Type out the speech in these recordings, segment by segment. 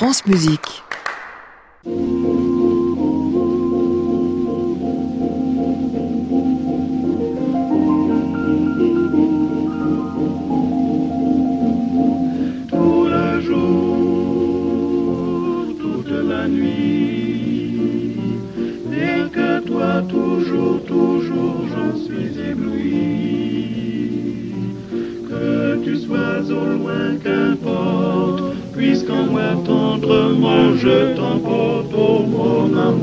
France Musique. Tendrement je t'emporte, oh mon amour,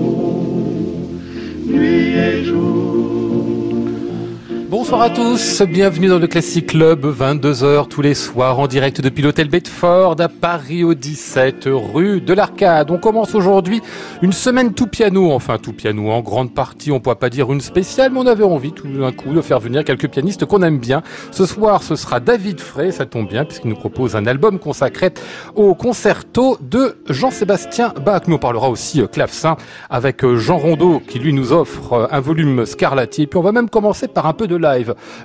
Bonsoir à tous, bienvenue dans le Classic Club, 22h tous les soirs en direct depuis l'hôtel Bedford à Paris au 17 rue de l'Arcade. On commence aujourd'hui une semaine tout piano, enfin tout piano en grande partie, on pourrait pas dire une spéciale, mais on avait envie tout d'un coup de faire venir quelques pianistes qu'on aime bien. Ce soir, ce sera David Frey, ça tombe bien puisqu'il nous propose un album consacré au concerto de Jean-Sébastien Bach. Mais on parlera aussi euh, clavecin avec euh, Jean Rondeau qui lui nous offre euh, un volume Scarlatti. Et puis on va même commencer par un peu de live.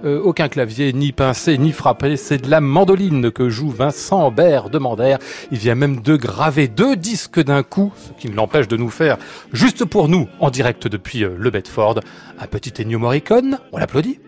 Euh, aucun clavier, ni pincé, ni frappé. C'est de la mandoline que joue Vincent Aubert de Mandaire. Il vient même de graver deux disques d'un coup, ce qui ne l'empêche de nous faire, juste pour nous, en direct depuis euh, le Bedford, un petit Ennio Morricone. On l'applaudit.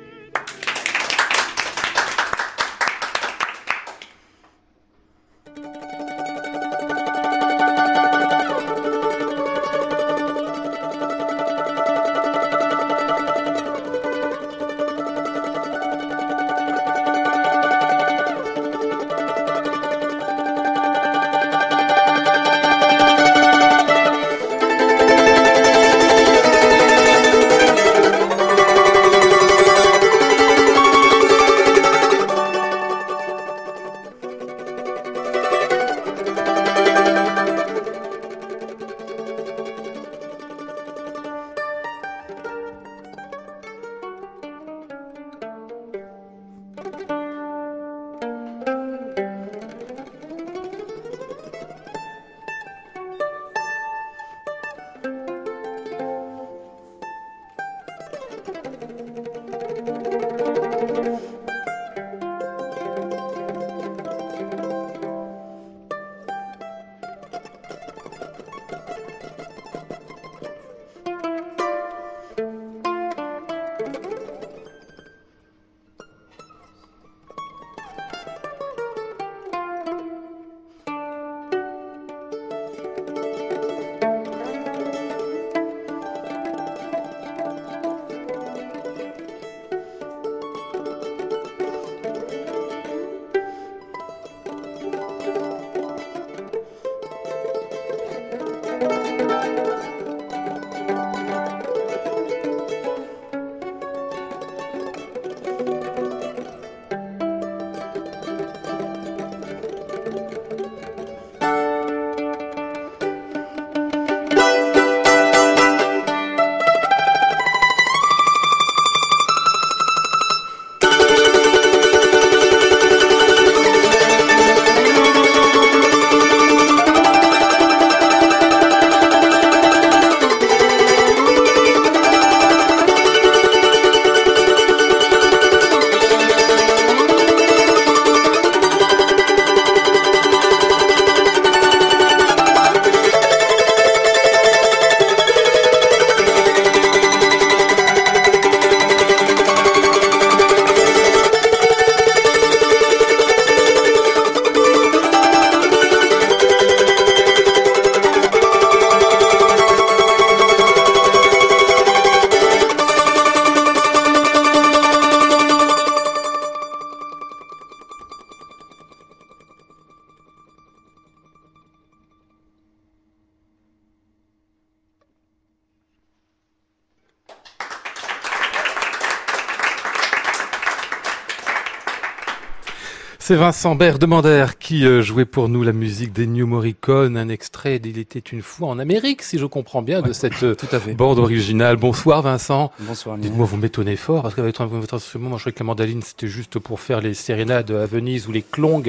C'est Vincent Bert Demander qui euh, jouait pour nous la musique d'Ennio Morricone, un extrait d'Il était une fois en Amérique, si je comprends bien, de cette euh, Tout à fait. bande originale. Bonsoir Vincent. Bonsoir. Dites-moi, vous m'étonnez fort, parce qu'avec votre instrument, moi je croyais que la mandoline c'était juste pour faire les sérénades à Venise ou les clongs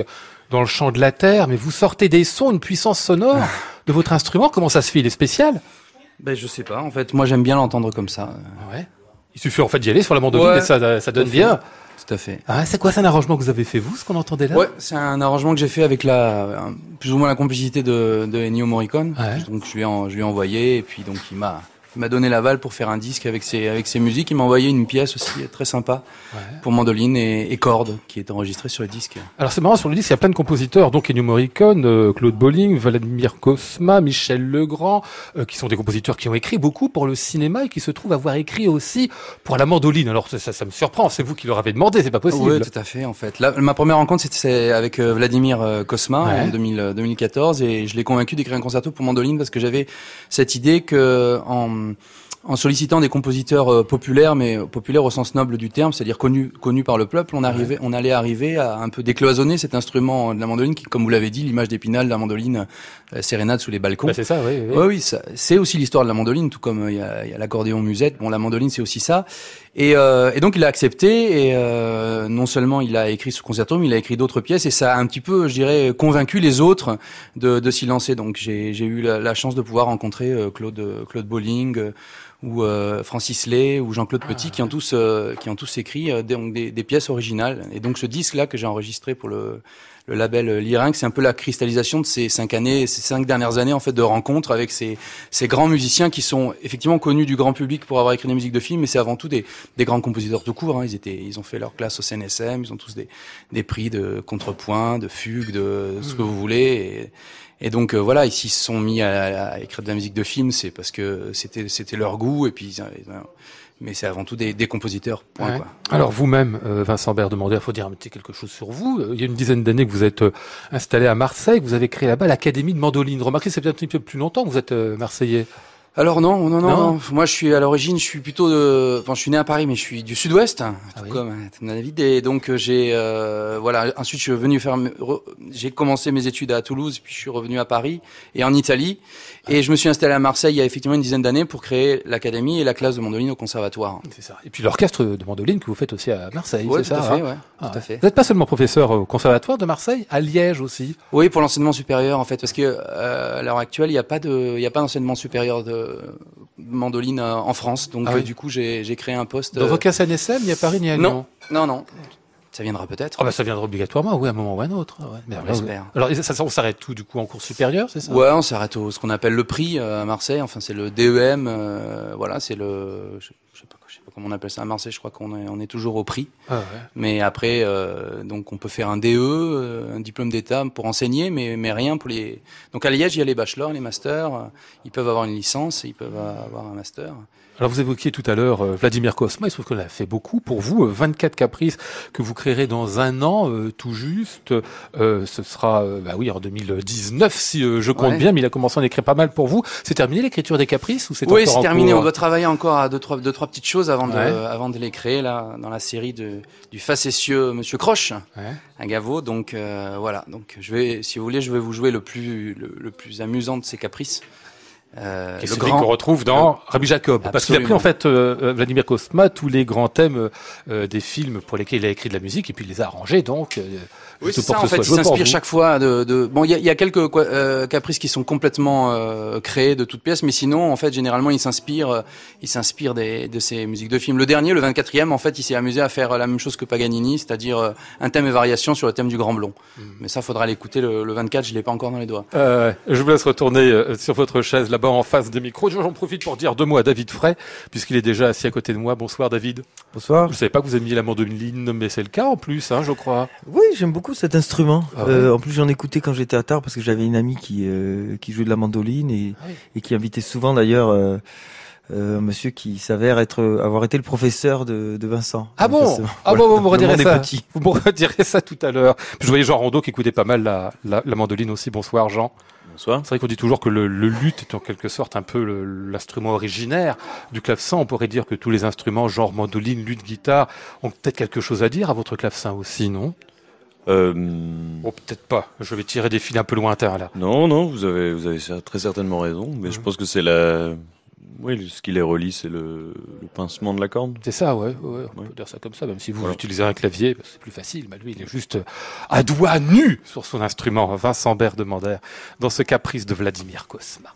dans le champ de la terre, mais vous sortez des sons, une puissance sonore de votre instrument. Comment ça se fait? Il est spécial? Ben, je sais pas. En fait, moi, j'aime bien l'entendre comme ça. Ouais. Il suffit en fait d'y aller sur la mandoline Ouais. et ça, ça donne bien. Tout à fait. Ah, c'est quoi, c'est un arrangement que vous avez fait vous, ce qu'on entendait là? Ouais, c'est un arrangement que j'ai fait avec la, plus ou moins la complicité de, de Ennio Morricone. Ouais. Donc je lui ai, en- je lui ai envoyé et puis donc il m'a, il m'a donné l'aval pour faire un disque avec ses, avec ses musiques. Il m'a envoyé une pièce aussi très sympa Ouais. pour mandoline et, et cordes qui est enregistrée sur le disque. Alors c'est marrant, sur le disque, il y a plein de compositeurs, donc Ennio Morricone, euh, Claude Bolling, Vladimir Kosma, Michel Legrand, euh, qui sont des compositeurs qui ont écrit beaucoup pour le cinéma et qui se trouvent avoir écrit aussi pour la mandoline. Alors ça, ça, ça me surprend, c'est vous qui leur avez demandé, c'est pas possible. Oui, tout à fait. En fait, Là, ma première rencontre c'était avec euh, Vladimir Kosma Ouais. en 2000, euh, 2014 et je l'ai convaincu d'écrire un concerto pour mandoline parce que j'avais cette idée que en um, en sollicitant des compositeurs euh, populaires, mais populaires au sens noble du terme, c'est-à-dire connus connus par le peuple, on arrivait, on allait arriver à un peu décloisonner cet instrument de la mandoline qui, comme vous l'avez dit, l'image d'Épinal de la mandoline euh, sérénade sous les balcons. Bah, c'est ça, oui. oui. Oui, oui, ça- c'est aussi l'histoire de la mandoline, tout comme euh, il y a, a l'accordéon musette. Bon, la mandoline, c'est aussi ça. Et, euh, et donc, il a accepté. Et euh, non seulement il a écrit ce concerto, mais il a écrit d'autres pièces. Et ça a un petit peu, je dirais, convaincu les autres de, de s'y lancer. Donc, j'ai j'ai eu la, la chance de pouvoir rencontrer Claude Claude Bolling. Ou euh, Francis Lay ou Jean-Claude Petit qui ont tous euh, qui ont tous écrit euh, des, donc des, des pièces originales et donc ce disque là que j'ai enregistré pour le le label euh, Lyrinx, c'est un peu la cristallisation de ces cinq années, ces cinq dernières années en fait de rencontres avec ces, ces grands musiciens qui sont effectivement connus du grand public pour avoir écrit des musiques de films, mais c'est avant tout des, des grands compositeurs tout court. Hein. Ils étaient, ils ont fait leur classe au CNSM, ils ont tous des, des prix de contrepoint, de fugue, de ce que vous voulez. Et, et donc euh, voilà, ils s'y sont mis à, à écrire de la musique de film, c'est parce que c'était c'était leur goût et puis ils- ils- mais c'est avant tout des, des compositeurs. Point, Ouais. quoi. Alors vous-même, euh, Vincent Bert demandait, il faut dire un petit quelque chose sur vous. Euh, Il y a une dizaine d'années que vous êtes euh, installé à Marseille, que vous avez créé là-bas l'Académie de mandoline. Remarquez, c'est peut-être un petit peu plus longtemps que vous êtes euh, marseillais. Alors non, non, non, Non. non. Moi, je suis à l'origine, je suis plutôt de, enfin, je suis né à Paris, mais je suis du Sud-Ouest, tout Ah oui. comme euh, David. Et donc euh, j'ai, euh, voilà. Ensuite, je suis venu faire, j'ai commencé mes études à Toulouse, puis je suis revenu à Paris et en Italie. Et je me suis installé à Marseille il y a effectivement une dizaine d'années pour créer l'académie et la classe de mandoline au conservatoire. C'est ça. Et puis l'orchestre de mandoline que vous faites aussi à Marseille, Oui, c'est tout ça à fait, hein ouais, Ah tout ouais. à fait. Vous n'êtes pas seulement professeur au conservatoire de Marseille, à Liège aussi. Oui, pour l'enseignement supérieur en fait, parce que euh, à l'heure actuelle, il n'y a pas de, il y a pas d'enseignement supérieur de mandoline euh, en France. Donc Ah euh, du coup, j'ai créé un poste. Dans euh, aucun CNSM, ni à Paris ni à non. Lyon. Non, non. Ça viendra peut-être. Ah bah ça viendra obligatoirement, oui, à un moment ou à un autre. Ouais. Mais On alors, l'espère. alors ça, ça, on s'arrête tout du coup en cours supérieur, c'est ça? Ouais, on s'arrête au ce qu'on appelle le prix euh, à Marseille. Enfin, c'est le DEM. euh, voilà, c'est le. Je, sais pas, je sais pas comment on appelle ça à Marseille. Je crois qu'on est, on est toujours au prix. Ah ouais. Mais après, euh, donc on peut faire un DE, euh, un diplôme d'état pour enseigner, mais mais rien pour les. Donc à Liège, il y a les bachelors, les masters. Ils peuvent avoir une licence, ils peuvent avoir un master. Alors vous évoquiez tout à l'heure euh, Vladimir Kosma, il se trouve qu'on a fait beaucoup pour vous, euh, 24 caprices que vous créerez dans un an euh, tout juste. Euh, ce sera, euh, bah oui, en 2019 si je compte Ouais. bien, mais il a commencé à en écrire pas mal pour vous. C'est terminé l'écriture des caprices ou c'est Oui, c'est terminé. cours On doit travailler encore à deux trois, deux, trois petites choses avant de, Ouais. avant de les créer là dans la série de, du facétieux Monsieur Croche. Ouais. à Gaveau. Donc euh, voilà. Donc je vais, si vous voulez, je vais vous jouer le plus le, le plus amusant de ces caprices. Euh, le celui qu'on retrouve dans Rabbi Jacob. Parce qu'il a pris en Absolument. fait, euh, euh, Vladimir Kosma, tous les grands thèmes euh, des films pour lesquels il a écrit de la musique et puis il les a arrangés donc. Oui, c'est pour ça. En ce fait, soit il joué pour s'inspire vous. chaque fois de. de... Bon, il y a, il y a quelques euh, caprices qui sont complètement euh, créés de toutes pièces, mais sinon, en fait, généralement, il s'inspire, euh, il s'inspire des de ces musiques de films. Le dernier, le 24e, en fait, il s'est amusé à faire la même chose que Paganini, c'est-à-dire euh, un thème et variation sur le thème du Grand Blond. Hmm. Mais ça, faudra l'écouter le, le 24. Je l'ai pas encore dans les doigts. Euh, je vous laisse retourner sur votre chaise là-bas en face des micros. J'en profite pour dire deux mots à David Frey, puisqu'il est déjà assis à côté de moi. Bonsoir David. Bonsoir. Je savais pas que vous aimiez la mandoline, mais c'est le cas en plus, hein, je crois. Oui, j'aime beaucoup cet instrument. Ah ouais Euh, en plus, j'en écoutais quand j'étais à Tarbes parce que j'avais une amie qui euh, qui jouait de la mandoline et, Ah oui. et qui invitait souvent d'ailleurs euh, euh, un monsieur qui s'avère être avoir été le professeur de, de Vincent. Ah bon? Ah bon, vous me redirez ça. Vous me redirez ça tout à l'heure. Puis je voyais Jean Rondeau qui écoutait pas mal la, la, la mandoline aussi. Bonsoir Jean. Bonsoir. C'est vrai qu'on dit toujours que le, le luth est en quelque sorte un peu l'instrument originaire du clavecin. On pourrait dire que tous les instruments, genre mandoline, luth, guitare, ont peut-être quelque chose à dire à votre clavecin aussi, non? Euh, Bon, peut-être pas. Je vais tirer des fils un peu lointains là. non, non, vous avez, vous avez très certainement raison, mais je pense que c'est la, oui, ce qui les relie, c'est le, le pincement de la corne. C'est ça, ouais, ouais, on Ouais. peut dire ça comme ça, même si vous Voilà. utilisez un clavier, bah, c'est plus facile. Bah, lui, il est juste à doigt nu sur son instrument, Vincent Bert de Mander, dans ce caprice de Vladimir Kosma.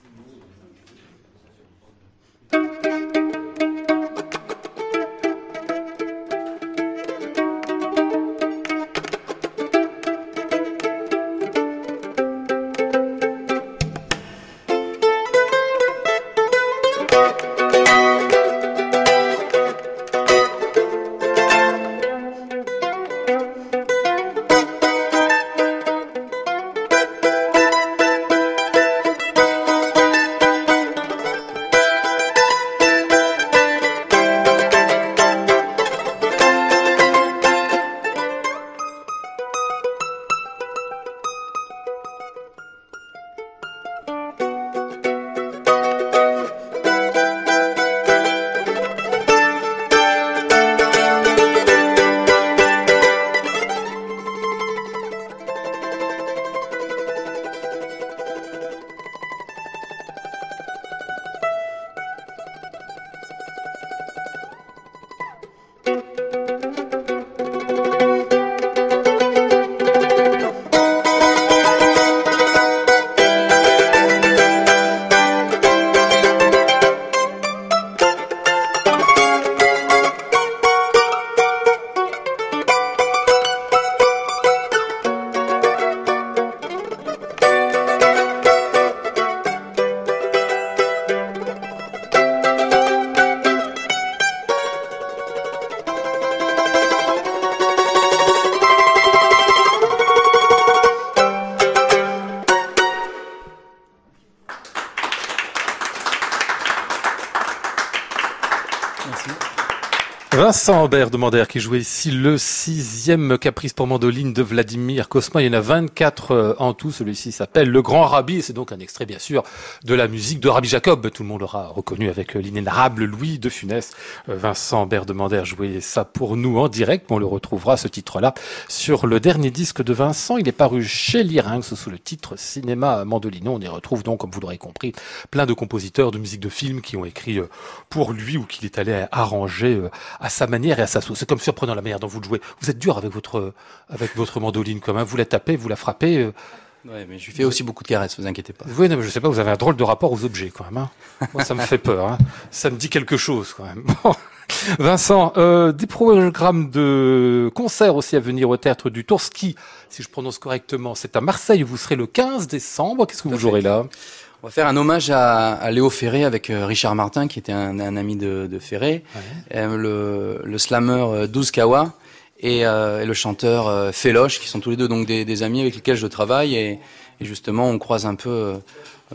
Vincent demandeur qui jouait ici le sixième caprice pour mandoline de Vladimir Kosma. Il y en a 24 euh, en tout. Celui-ci s'appelle Le Grand Rabbi. C'est donc un extrait, bien sûr, de la musique de Rabbi Jacob. Tout le monde l'aura reconnu avec euh, l'inénarrable Louis de Funès. Euh, Vincent demandeur jouait ça pour nous en direct. On le retrouvera, ce titre-là, sur le dernier disque de Vincent. Il est paru chez Lyrinx sous le titre Cinéma Mandolino. On y retrouve donc, comme vous l'aurez compris, plein de compositeurs de musique de film qui ont écrit pour lui ou qu'il est allé arranger à sa manière et à sa sauce. C'est comme surprenant la manière dont vous le jouez. Vous êtes dur avec votre avec votre mandoline, quand même. Vous la tapez, vous la frappez. Euh. Ouais, mais je lui fais aussi beaucoup de caresses, vous inquiétez pas. Oui, non, mais je sais pas, vous avez un drôle de rapport aux objets, quand même. Hein. Moi, ça me fait peur. Hein. Ça me dit quelque chose, quand même. Vincent, euh, des programmes de concerts aussi à venir au théâtre du Tourski, si je prononce correctement. C'est à Marseille vous serez le 15 décembre. Qu'est-ce que vous jouerez là? On va faire un hommage à, à Léo Ferré avec euh, Richard Martin, qui était un, un ami de, de Ferré, euh, le, le slammer 12 euh, Kawa et, et, le chanteur Féloche, qui sont tous les deux donc des, des, amis avec lesquels je travaille. Et, et justement, on croise un peu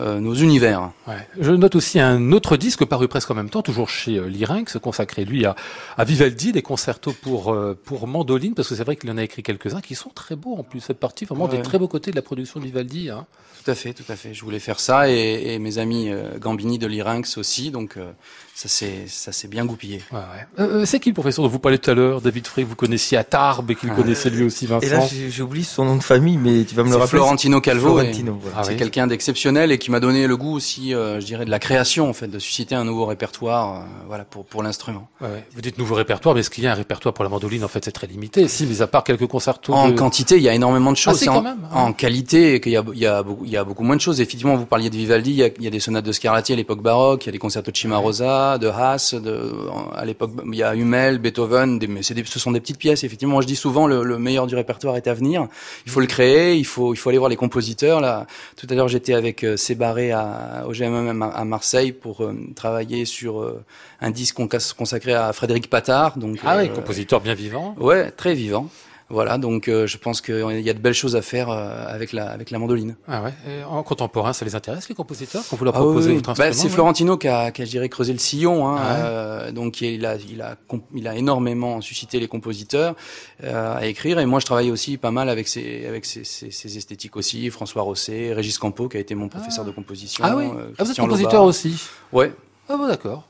euh, nos univers. Ouais. Je note aussi un autre disque paru presque en même temps, toujours chez euh, Lyrinx, consacré lui à, à Vivaldi, des concertos pour euh, pour mandoline, parce que c'est vrai qu'il en a écrit quelques-uns qui sont très beaux en plus. Cette partie vraiment des très beaux côtés de la production de Vivaldi. Hein. Tout à fait, tout à fait. Je voulais faire ça et, et mes amis euh, Gambini de Lyrinx aussi, donc euh, ça s'est ça s'est bien goupillé. Ouais, ouais. Euh, c'est qui le professeur dont vous parlez tout à l'heure, David Frey, vous connaissiez à Tarbes et qu'il ah, connaissait lui aussi Vincent. Et là j'ai oublié son nom de famille, mais tu vas me le rappeler. Florentino Calvo. Florentino, voilà. ah, c'est quelqu'un d'exceptionnel et qui m'a donné le goût aussi, je dirais, de la création en fait, de susciter un nouveau répertoire, voilà, pour pour l'instrument. Ouais, Vous dites nouveau répertoire, mais est-ce qu'il y a un répertoire pour la mandoline En fait, c'est très limité. Si, mis à part quelques concertos. En de... quantité, il y a énormément de choses. Ah, en, même, hein. en qualité, qu'il y a il y a beaucoup il y a beaucoup moins de choses. Effectivement, vous parliez de Vivaldi, il y a, il y a des sonates de Scarlatti à l'époque baroque, il y a des concertos de Cimarosa, de Haas, de, à l'époque, il y a Hummel, Beethoven, des, mais des, ce sont des petites pièces. Effectivement, je dis souvent le, le, meilleur du répertoire est à venir. Il faut le créer, il faut, il faut aller voir les compositeurs. Là, tout à l'heure j'étais avec euh, Sébaré à, au GMM à Marseille pour euh, travailler sur euh, un disque consacré à Frédéric Patard. Donc, ah oui, compositeur bien vivant. Ouais, très vivant. Voilà, donc euh, je pense qu'il y a de belles choses à faire euh, avec la avec la mandoline. Ah ouais. Et en contemporain, ça les intéresse les compositeurs quand vous leur proposez ah oui, votre bah, C'est Florentino qui a, qui a, je dirais, creusé le sillon. Hein, ah ouais. euh, donc il a il a il a énormément suscité les compositeurs à écrire. Et moi, je travaille aussi pas mal avec ces avec ces esthétiques aussi. François Rosset, Régis Campo, qui a été mon professeur ah. de composition. Ah oui. ah, vous êtes compositeur Loba. aussi. Ouais. Ah bon, d'accord.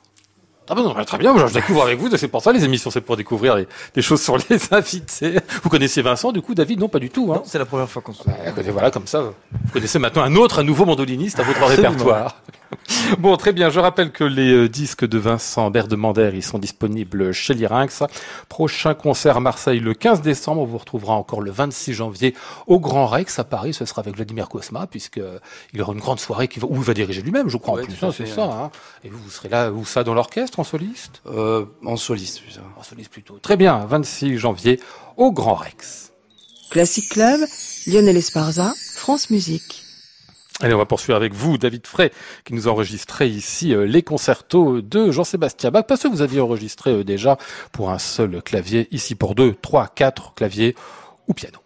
Ah ben non, très bien, je découvre avec vous, c'est pour ça les émissions, c'est pour découvrir les, des choses sur les invités. Vous connaissez Vincent, du coup, David, non, pas du tout. Hein. C'est la première fois qu'on se... Bah, voilà, comme ça, vous connaissez maintenant un autre, un nouveau mandoliniste à votre répertoire. Bon, très bien. Je rappelle que les euh, disques de Vincent Berdemander, ils sont disponibles chez Lyrinx. Prochain concert à Marseille le 15 décembre. On vous retrouvera encore le 26 janvier au Grand Rex à Paris. Ce sera avec Vladimir Kosma, puisque il aura une grande soirée qui va, où il va diriger lui-même, je crois, ouais, en plus. Hein, c'est ça. Hein. Et vous, vous serez là, où ça, dans l'orchestre, en soliste? Euh, En soliste, ça. En soliste plutôt. Très bien. 26 janvier au Grand Rex. Classic Club, Lionel Esparza, France Musique. Allez, on va poursuivre avec vous, David Frey, qui nous a enregistré ici euh, les concertos de Jean-Sébastien Bach, parce que vous aviez enregistré euh, déjà pour un seul clavier, ici pour deux, trois, quatre claviers ou piano.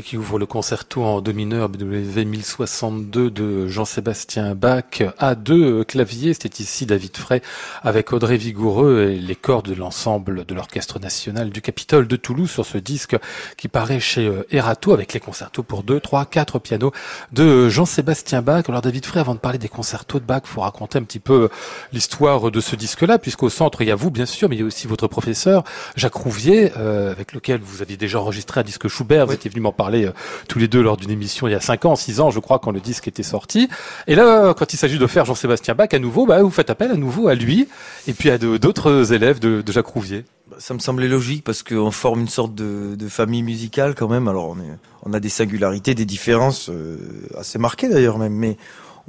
Qui ouvre le concerto en do mineur BWV 1062 de Jean-Sébastien Bach à deux claviers. C'était ici David Frey avec Audrey Vigoureux et les corps de l'ensemble de l'Orchestre National du Capitole de Toulouse sur ce disque qui paraît chez euh, Erato avec les concertos pour deux, trois, quatre pianos de Jean-Sébastien Bach. Alors David Frey, avant de parler des concertos de Bach, faut raconter un petit peu l'histoire de ce disque-là puisqu'au centre il y a vous bien sûr, mais il y a aussi votre professeur Jacques Rouvier euh, avec lequel vous aviez déjà enregistré un disque Schubert. Vous étiez venu m'en parler euh, tous les deux lors d'une émission il y a 5 ans, 6 ans, je crois, quand le disque était sorti. Et là, quand il s'agit de faire Jean-Sébastien Bach à nouveau, bah, vous faites appel à nouveau à lui et puis à d'autres élèves de, Jacques Rouvier. Bah, Ça me semblait logique parce qu'on forme une sorte de, famille musicale quand même. Alors on a des singularités, des différences euh, assez marquées d'ailleurs même, mais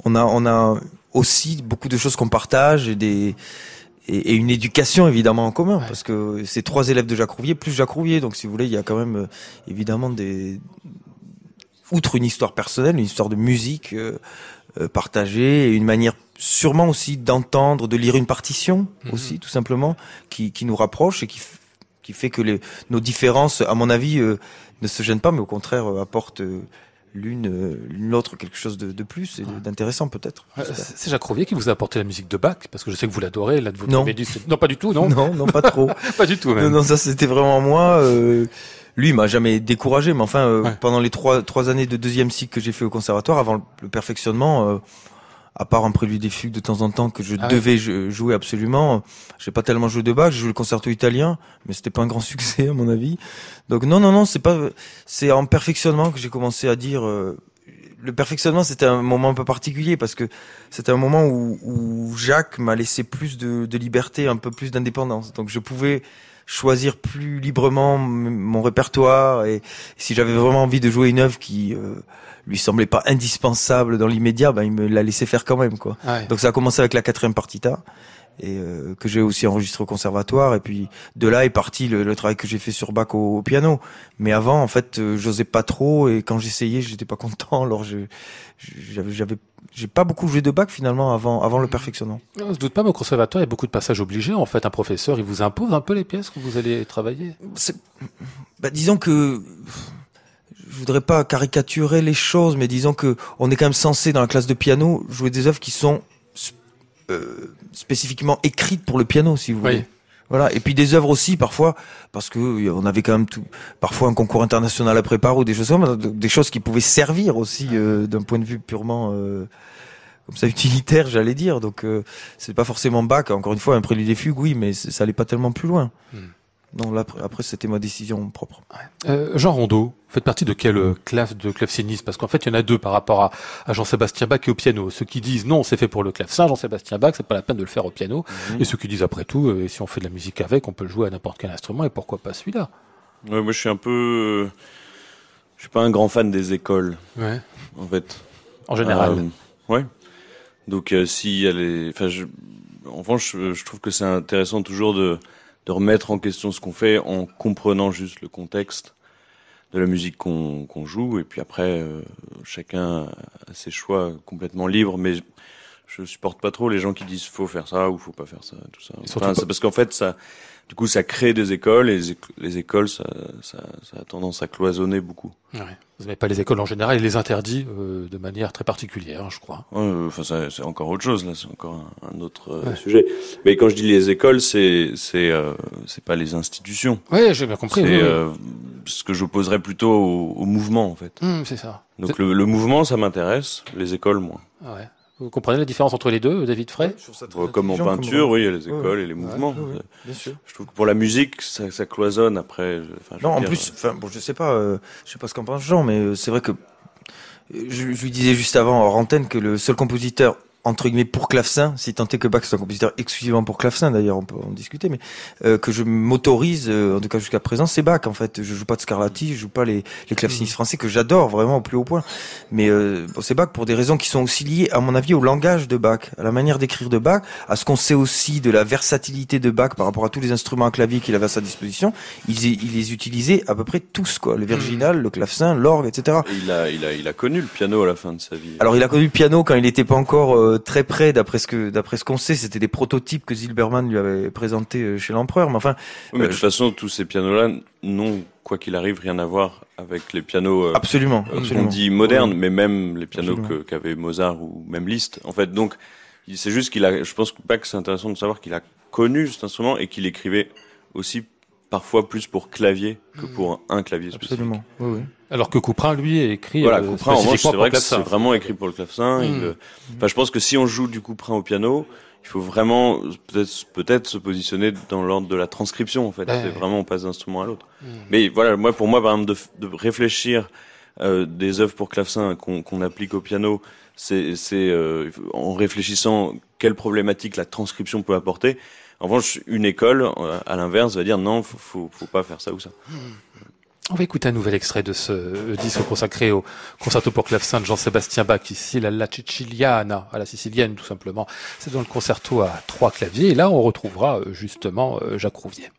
on a, on a aussi beaucoup de choses qu'on partage et des et, et une éducation évidemment en commun parce que c'est trois élèves de Jacques Rouvier plus Jacques Rouvier. Donc si vous voulez, il y a quand même euh, évidemment des outre une histoire personnelle, une histoire de musique euh, euh, partagée et une manière sûrement aussi d'entendre, de lire une partition Mhm. aussi tout simplement qui, qui nous rapproche et qui, qui fait que les, nos différences, à mon avis, euh, ne se gênent pas, mais au contraire euh, apportent euh, l'une l'autre quelque chose de, de plus et d'intéressant peut-être. Euh. C'est Jacques Rouvier qui vous a apporté la musique de Bach parce que je sais que vous l'adorez. Là, de votre Non. non, pas du tout, non, Non, non, pas trop. pas du tout. non, Même. non, ça c'était vraiment moi. euh, lui, il m'a jamais découragé, mais enfin, euh, Ouais. pendant les trois trois années de deuxième cycle que j'ai fait au conservatoire, avant le, le perfectionnement, euh, à part un prélude des fugues de temps en temps que je Ah devais jou- jouer absolument, j'ai pas tellement joué de Bach. J'ai joué le concerto italien, mais c'était pas un grand succès à mon avis. Donc non, non, non, c'est pas, c'est en perfectionnement que j'ai commencé à dire. euh, le perfectionnement, c'était un moment un peu particulier parce que c'était un moment où, où Jacques m'a laissé plus de, de liberté, un peu plus d'indépendance. Donc je pouvais choisir plus librement mon répertoire et si j'avais vraiment envie de jouer une œuvre qui euh, lui semblait pas indispensable dans l'immédiat, ben il me l'a laissé faire quand même quoi. Ouais. Donc ça a commencé avec la quatrième partita et euh, que j'ai aussi enregistré au conservatoire et puis de là est parti le, le travail que j'ai fait sur Bach au, au piano. Mais avant en fait euh, j'osais pas trop et quand j'essayais j'étais pas content alors je j'avais j'ai pas beaucoup joué de Bach finalement avant avant le perfectionnement. On se doute pas, mais au conservatoire, il y a beaucoup de passages obligés. En fait, un professeur, il vous impose un peu les pièces que vous allez travailler. Bah, disons que je voudrais pas caricaturer les choses, mais disons que on est quand même censé dans la classe de piano jouer des œuvres qui sont euh, spécifiquement écrites pour le piano, si vous Oui. Voilà. Et puis des œuvres aussi parfois parce que euh, on avait quand même tout, parfois un concours international à préparer ou des choses comme des choses qui pouvaient servir aussi euh, d'un point de vue purement euh, comme ça utilitaire, j'allais dire. Donc euh, c'est pas forcément Bach. Encore une fois, un prélude des fugues, oui, mais ça allait pas tellement plus loin. Hmm. Non, là après, c'était ma décision propre. Euh, Jean Rondeau, vous faites partie de quelle euh, classe de clavecinistes Parce qu'en fait, il y en a deux par rapport à, à Jean-Sébastien Bach et au piano. Ceux qui disent non, c'est fait pour le clavecin, Jean-Sébastien Bach, c'est pas la peine de le faire au piano. Et ceux qui disent après tout, euh, si on fait de la musique avec, on peut le jouer à n'importe quel instrument et pourquoi pas celui-là? Ouais, moi, je suis un peu. euh, Je suis pas un grand fan des écoles, Ouais. en fait. En général. Euh, ouais. Donc, euh, si elle est. Enfin, je... en revanche, je, je trouve que c'est intéressant toujours de, de remettre en question ce qu'on fait en comprenant juste le contexte de la musique qu'on qu'on joue. Et puis après, euh, chacun a ses choix complètement libres. Mais je, supporte pas trop les gens qui disent faut faire ça ou faut pas faire ça, tout ça. Enfin, c'est parce qu'en fait, ça. Du coup, ça crée des écoles et les, éc- les écoles, ça, ça, ça a tendance à cloisonner beaucoup. Ouais. Vous n'avez pas les écoles en général, il les interdit euh, de manière très particulière, hein, je crois. Ouais, euh, Enfin, c'est encore autre chose là, c'est encore un, un autre euh, Ouais. sujet. Mais quand je dis les écoles, c'est c'est euh, c'est pas les institutions. Oui, j'ai bien compris. C'est oui, euh, ce que j'opposerais plutôt au, au mouvement en fait. Hum, c'est ça. Donc le, le mouvement, ça m'intéresse, les écoles moins. Ah ouais. Vous comprenez la différence entre les deux, David Frey Bon, comme en peinture, oui, il y a les écoles et les mouvements. bien sûr. Je trouve que pour la musique, ça, ça cloisonne après. je- Non, en dire, plus, enfin, bon, je sais pas, euh, je sais pas ce qu'en pense Jean, mais euh, c'est vrai que euh, je, je lui disais juste avant hors antenne que le seul compositeur entre guillemets pour clavecin, si tant est que Bach soit un compositeur exclusivement pour clavecin, d'ailleurs on peut en discuter, mais euh, que je m'autorise, euh, en tout cas jusqu'à présent, c'est Bach en fait. Je joue pas de Scarlatti, je joue pas les, les clavecinistes français que j'adore vraiment au plus haut point, mais euh, bon, c'est Bach pour des raisons qui sont aussi liées, à mon avis, au langage de Bach, à la manière d'écrire de Bach, à ce qu'on sait aussi de la versatilité de Bach par rapport à tous les instruments à clavier qu'il avait à sa disposition. Il, il les utilisait à peu près tous, quoi, le virginal, le clavecin, l'orgue, etc. il a il a il a connu le piano à la fin de sa vie. Alors il a connu le piano quand il n'était pas encore euh, euh, très près, d'après ce que d'après ce qu'on sait, c'était des prototypes que Zilberman lui avait présentés euh, chez l'empereur. Mais enfin, Oui, mais Euh, de toute façon, tous ces pianos-là n'ont, quoi qu'il arrive, rien à voir avec les pianos euh, absolument, euh, absolument. qu'on dit modernes, mais même les pianos que- qu'avait Mozart ou même Liszt. En fait, donc, c'est juste qu'il a, je pense pas que c'est intéressant de savoir qu'il a connu cet instrument et qu'il écrivait aussi parfois plus pour clavier que pour un clavier spécifique. Absolument. Oui, oui. Alors que Couperin, lui, est écrit Voilà, euh, Couperin, en revanche, c'est vrai que c'est vraiment écrit pour le clavecin. il, Mm. euh, Enfin, je pense que si on joue du Couperin au piano, il faut vraiment peut-être peut-être se positionner dans l'ordre de la transcription. En fait, Ouais. c'est vraiment on passe d'un instrument à l'autre. Mm. Mais voilà, moi pour moi, par exemple, de, de réfléchir euh, des œuvres pour clavecin qu'on qu'on applique au piano, c'est c'est euh, en réfléchissant quelle problématique la transcription peut apporter. En revanche, une école, euh, à l'inverse, va dire non, faut, faut, faut pas faire ça ou ça. On va écouter un nouvel extrait de ce euh, disque consacré au concerto pour clavecin de Jean-Sébastien Bach, ici la La Siciliana, à la sicilienne tout simplement. C'est dans le concerto à trois claviers, et là on retrouvera euh, justement Jacques Rouvier.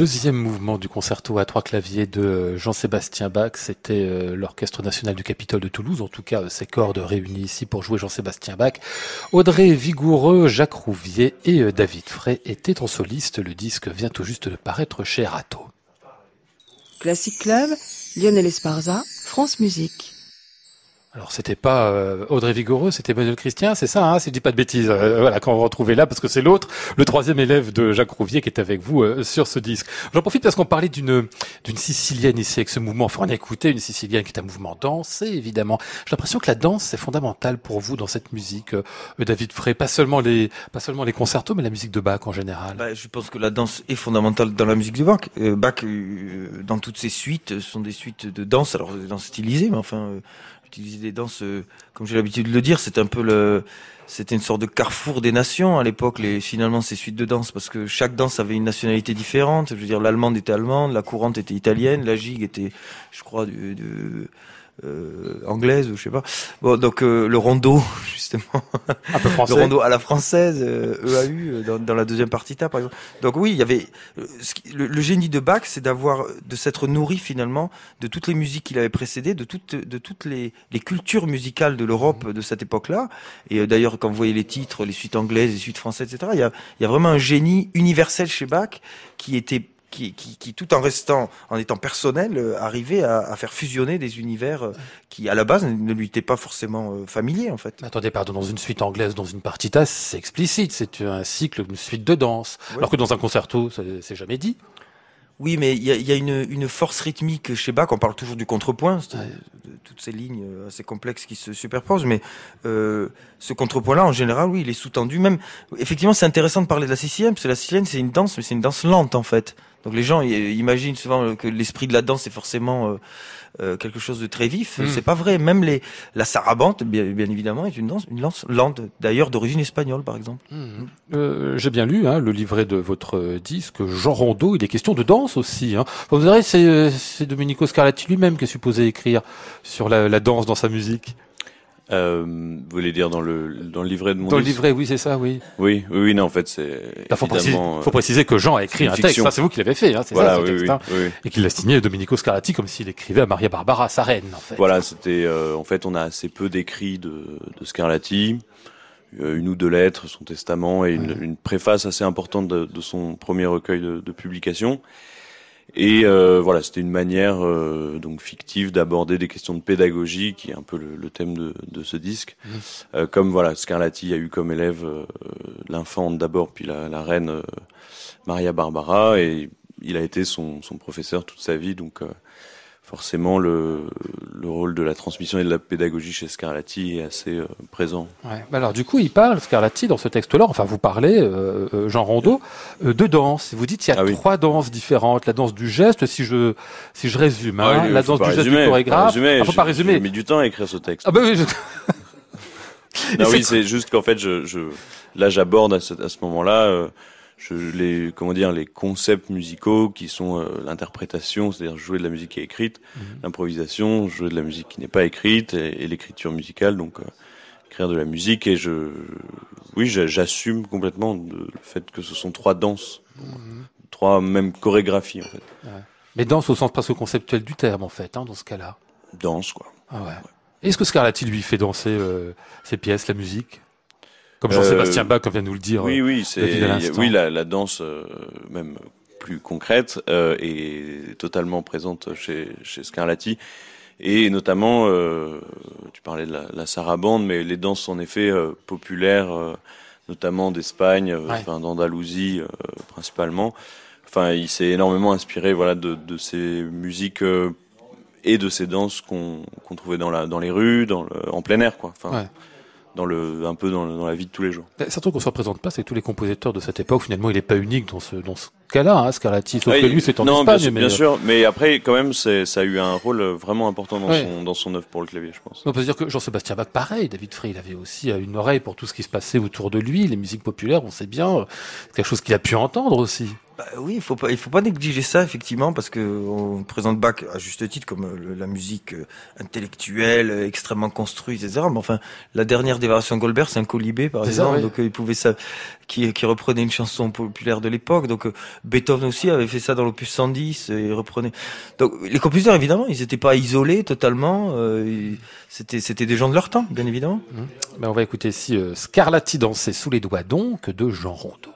Deuxième mouvement du concerto à trois claviers de Jean-Sébastien Bach, c'était euh, l'Orchestre national du Capitole de Toulouse, en tout cas ces cordes réunies ici pour jouer Jean-Sébastien Bach. Audrey Vigoureux, Jacques Rouvier et euh, David Frey étaient en soliste. Le disque vient tout juste de paraître chez Rato. Classic Club, Lionel Esparza, France Musique. Alors c'était pas euh, Audrey Vigoureux, c'était Manuel Christian, c'est ça, hein, si je dis pas de bêtises. Euh, voilà, quand on va retrouver là, parce que c'est l'autre, le troisième élève de Jacques Rouvier qui est avec vous euh, sur ce disque. J'en profite parce qu'on parlait d'une d'une sicilienne ici avec ce mouvement. Enfin, on a écouté une sicilienne qui est un mouvement dansé, évidemment. J'ai l'impression que la danse c'est fondamental pour vous dans cette musique, David Frey. Pas seulement les pas seulement les concertos, mais la musique de Bach en général. Bah, je pense que la danse est fondamentale dans la musique de Bach. Bach, dans toutes ses suites, sont des suites de danse, alors des danses stylisées, mais enfin utiliser des danses, euh, comme j'ai l'habitude de le dire, c'est un peu c'était une sorte de carrefour des nations à l'époque. Les finalement ces suites de danse, parce que chaque danse avait une nationalité différente. Je veux dire, l'allemande était allemande, la courante était italienne, la gigue était, je crois, de, anglaise ou je sais pas. Bon, donc euh, le rondo justement, un peu français. le rondo à la française, euh, EAU euh, dans, dans, la deuxième partita par exemple. Donc oui, il y avait le, le génie de Bach, c'est d'avoir de s'être nourri finalement de toutes les musiques qu'il avait précédées, de toutes de toutes les, les cultures musicales de l'Europe de cette époque-là. Et d'ailleurs, quand vous voyez les titres, les suites anglaises, les suites françaises, etc., il y a, il y a vraiment un génie universel chez Bach qui était qui, qui, qui, tout en restant, en étant personnel, euh, arrivait à, à, faire fusionner des univers euh, qui, à la base, ne lui étaient pas forcément euh, familiers, en fait. Attendez, pardon, dans une suite anglaise, dans une partita, c'est explicite, c'est un cycle, une suite de danse. Ouais. Alors que dans un concerto, c'est jamais dit. Oui, mais il y a, y a une, une, force rythmique chez Bach. On parle toujours du contrepoint, ouais. de, de toutes ces lignes assez complexes qui se superposent. Mais euh, ce contrepoint-là, en général, oui, il est sous-tendu. Même, effectivement, c'est intéressant de parler de la sicilienne, parce que la sicilienne, c'est une danse, mais c'est une danse lente, en fait. Donc les gens imaginent souvent que l'esprit de la danse est forcément euh, euh, quelque chose de très vif. Mmh. C'est pas vrai. Même les la sarabande, bien, bien, évidemment, est une danse, une danse lente, d'ailleurs d'origine espagnole, par exemple. Mmh. Euh, J'ai bien lu hein, le livret de votre disque Jean Rondeau. Il est question de danse aussi. Hein. Vous verrez, c'est Domenico Scarlatti lui-même qui est supposé écrire sur la, la danse dans sa musique. Euh, vous voulez dire dans le dans le livret de mon Dans le livret, oui, c'est ça, oui. Oui, oui, oui, non, en fait, c'est. Il faut, préciser, faut préciser que Jean a écrit un texte. Enfin, c'est vous qui l'avez fait, hein, c'est voilà, ça, oui, ce texte, hein, oui. et qu'il l'a signé Domenico Scarlatti comme s'il écrivait à Maria Barbara, sa reine, en fait. Voilà, c'était. Euh, en fait, on a assez peu d'écrits de, de Scarlatti, euh, une ou deux lettres, son testament et une, une préface assez importante de, de son premier recueil de, de publications. Et euh, voilà, c'était une manière euh, donc fictive d'aborder des questions de pédagogie, qui est un peu le, le thème de, de, ce disque. Mmh. Euh, comme voilà, Scarlatti a eu comme élève euh, l'infante d'abord, puis la, la reine euh, Maria Barbara, et il a été son, son professeur toute sa vie, donc euh, forcément le, le, rôle de la transmission et de la pédagogie chez Scarlatti est assez euh, présent. Ouais. Alors du coup, il parle Scarlatti dans ce texte-là. Enfin, vous parlez euh, Jean Rondeau euh, de danse. Vous dites il y a ah, trois oui. danses différentes. La danse du geste, si je si je résume, hein, ah, la danse du résumer, geste du chorégraphe. Il ah, faut pas résumer. J'ai mis du temps à écrire ce texte. Ah bah oui. Je... non, oui, c'est juste qu'en fait, je, je là, j'aborde à ce, à ce moment-là. Je, les comment dire les concepts musicaux qui sont euh, l'interprétation, c'est-à-dire jouer de la musique qui est écrite, -hmm. l'improvisation, jouer de la musique qui n'est pas écrite et, et l'écriture musicale, donc euh, écrire de la musique et je oui j'assume complètement de, le fait que ce sont trois danses, -hmm. trois même chorégraphies en fait. Ouais. Mais danse au sens presque conceptuel du terme en fait, hein, dans ce cas-là. Danse quoi. Ah ouais. ouais. Est-ce que Scarlatti lui fait danser euh, ses pièces, la musique? Comme Jean-Sébastien euh, Bach, vient de nous le dire. Oui, oui, c'est oui la, la danse euh, même plus concrète euh, est totalement présente chez, chez Scarlatti et notamment euh, tu parlais de la, la sarabande, mais les danses en effet euh, populaires, euh, notamment d'Espagne, ouais. enfin d'Andalousie principalement. Enfin, il s'est énormément inspiré voilà de, de ces musiques et de ces danses qu'on qu trouvait dans la dans les rues, dans le, en plein air quoi. Enfin, ouais dans le, un peu dans, dans, la vie de tous les jours. C'est truc qu'on se représente pas, c'est que tous les compositeurs de cette époque, finalement, il n'est pas unique dans ce, dans ce cas-là, hein, Scarlatti, sauf que lui, c'est en non, Espagne. Bien, sûr, mais... bien sûr, mais après, quand même, ça a eu un rôle vraiment important dans, son, dans son œuvre pour le clavier, je pense. On peut se dire que Jean-Sébastien Bach, pareil, David Frey, il avait aussi une oreille pour tout ce qui se passait autour de lui, les musiques populaires, on sait bien, quelque chose qu'il a pu entendre aussi. Bah oui, il faut pas, il faut pas négliger ça effectivement parce que on présente Bach à juste titre comme euh, le- la musique euh, intellectuelle, euh, extrêmement construite, etc. Mais enfin, la dernière de Goldberg, c'est un colibé par ça, exemple, oui. donc il pouvait ça, qui, qui reprenait une chanson populaire de l'époque. Donc Beethoven aussi avait fait ça dans l'opus 110 et il reprenait. Donc les compositeurs évidemment, ils n'étaient pas isolés totalement. euh, c'était, c'était des gens de leur temps, bien évidemment. Ben, on va écouter ici euh, Scarlatti danser sous les doigts donc de Jean Rondeau.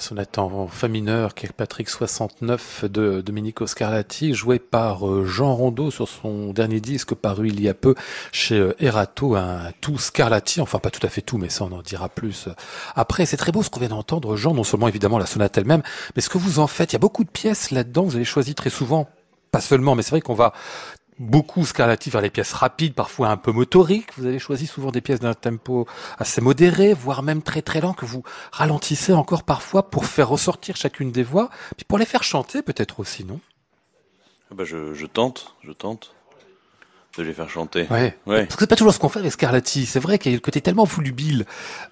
Sonate en fa mineur, Patrick 69 de Domenico Scarlatti, jouée par euh, Jean Rondeau sur son dernier disque paru il y a peu chez euh, Erato, un tout Scarlatti, enfin pas tout à fait tout, mais ça on en dira plus euh, après. C'est très beau ce qu'on vient d'entendre, Jean, non seulement évidemment la sonate elle-même, mais ce que vous en faites, il y a beaucoup de pièces là-dedans, vous avez choisi très souvent, pas seulement, mais c'est vrai qu'on va beaucoup Scarlatti vers les pièces rapides, parfois un peu motoriques. Vous avez choisi souvent des pièces d'un tempo assez modéré, voire même très très lent, que vous ralentissez encore parfois pour faire ressortir chacune des voix, puis pour les faire chanter peut-être aussi, non? Ah bah, je, je tente, je tente de les faire chanter. Ouais. Ouais. Parce que c'est pas toujours ce qu'on fait avec Scarlatti. C'est vrai qu'il y a le côté tellement volubile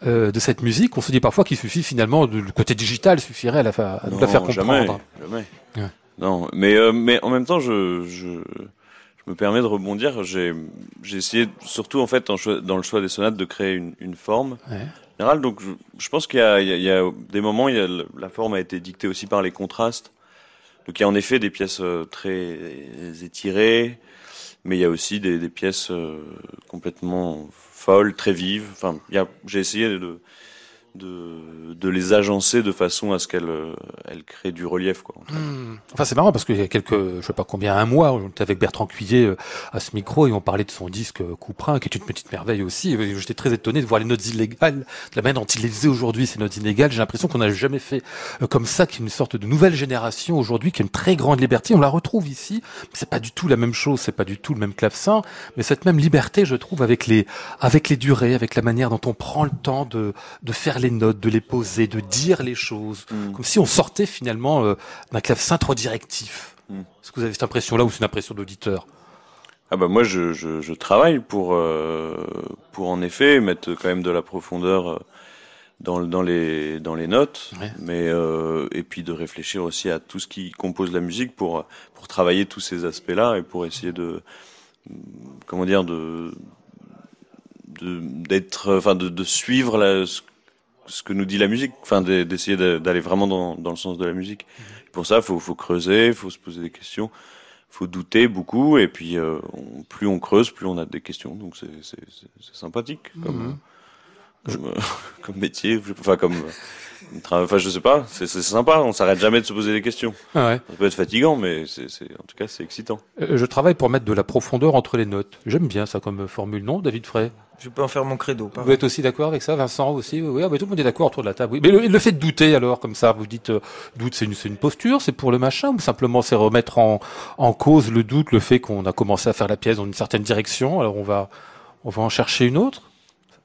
euh, de cette musique qu'on se dit parfois qu'il suffit finalement, de, le côté digital suffirait à, la, à la faire comprendre. Jamais, jamais. Ouais. Non, mais euh, mais en même temps, je me permets de rebondir. J'ai j'ai essayé surtout en fait en dans le choix des sonates de créer une, une forme Ouais. générale. Donc je, je pense qu'il y a, il y, y a des moments, il y a le- la forme a été dictée aussi par les contrastes. Donc il y a en effet des pièces euh, très étirées, mais il y a aussi des, des pièces euh, complètement folles, très vives. Enfin, j'ai essayé de, de, de les agencer de façon à ce qu'elles euh, elles créent du relief. Quoi. Hmm. Enfin, c'est marrant parce qu'il y a quelques, je sais pas combien, un mois, on était avec Bertrand Cuillet euh, à ce micro et on parlait de son disque euh, Couperin, qui est une petite merveille aussi. J'étais très étonné de voir les notes illégales, de la manière dont il les faisait aujourd'hui, ces notes illégales. J'ai l'impression qu'on n'a jamais fait comme ça, qu'il y a une sorte de nouvelle génération aujourd'hui qui a une très grande liberté. On la retrouve ici. C'est pas du tout la même chose, c'est pas du tout le même clavecin, mais cette même liberté, je trouve, avec les, avec les durées, avec la manière dont on prend le temps de, de faire les notes, de les poser, de dire les choses Mm. comme si on sortait finalement euh, d'un clavecin trop directif. Mm. Est-ce que vous avez cette impression-là ou c'est une impression d'auditeur? Ah bah moi je, je, je travaille pour euh, pour en effet mettre quand même de la profondeur euh, dans dans les dans les notes, Ouais. mais euh, et puis de réfléchir aussi à tout ce qui compose la musique pour pour travailler tous ces aspects-là et pour essayer de comment dire de de d'être enfin de, de suivre la, ce, ce que nous dit la musique, enfin de- d'essayer de- d'aller vraiment dans le sens de la musique. Pour ça, faut faut creuser, faut se poser des questions faut douter beaucoup et puis euh, plus on creuse, plus on a des questions. Donc c'est sympathique Mhm. Comme, comme métier, enfin comme euh, enfin je sais pas, c'est sympa. On s'arrête jamais de se poser des questions. ah ouais. Ça peut être fatigant, mais c'est en tout cas c'est excitant. Euh, Je travaille pour mettre de la profondeur entre les notes. J'aime bien ça comme formule, non, David Frey? Je peux en faire mon credo. pas Vous êtes aussi d'accord avec ça, Vincent aussi? Oui, oui. Ah, mais tout le monde est d'accord autour de la table. Oui. Mais le, le fait de douter, alors, comme ça, vous dites, euh, doute, c'est une, c'est une posture, c'est pour le machin, ou simplement c'est remettre en, en cause le doute, le fait qu'on a commencé à faire la pièce dans une certaine direction, alors on va, on va en chercher une autre?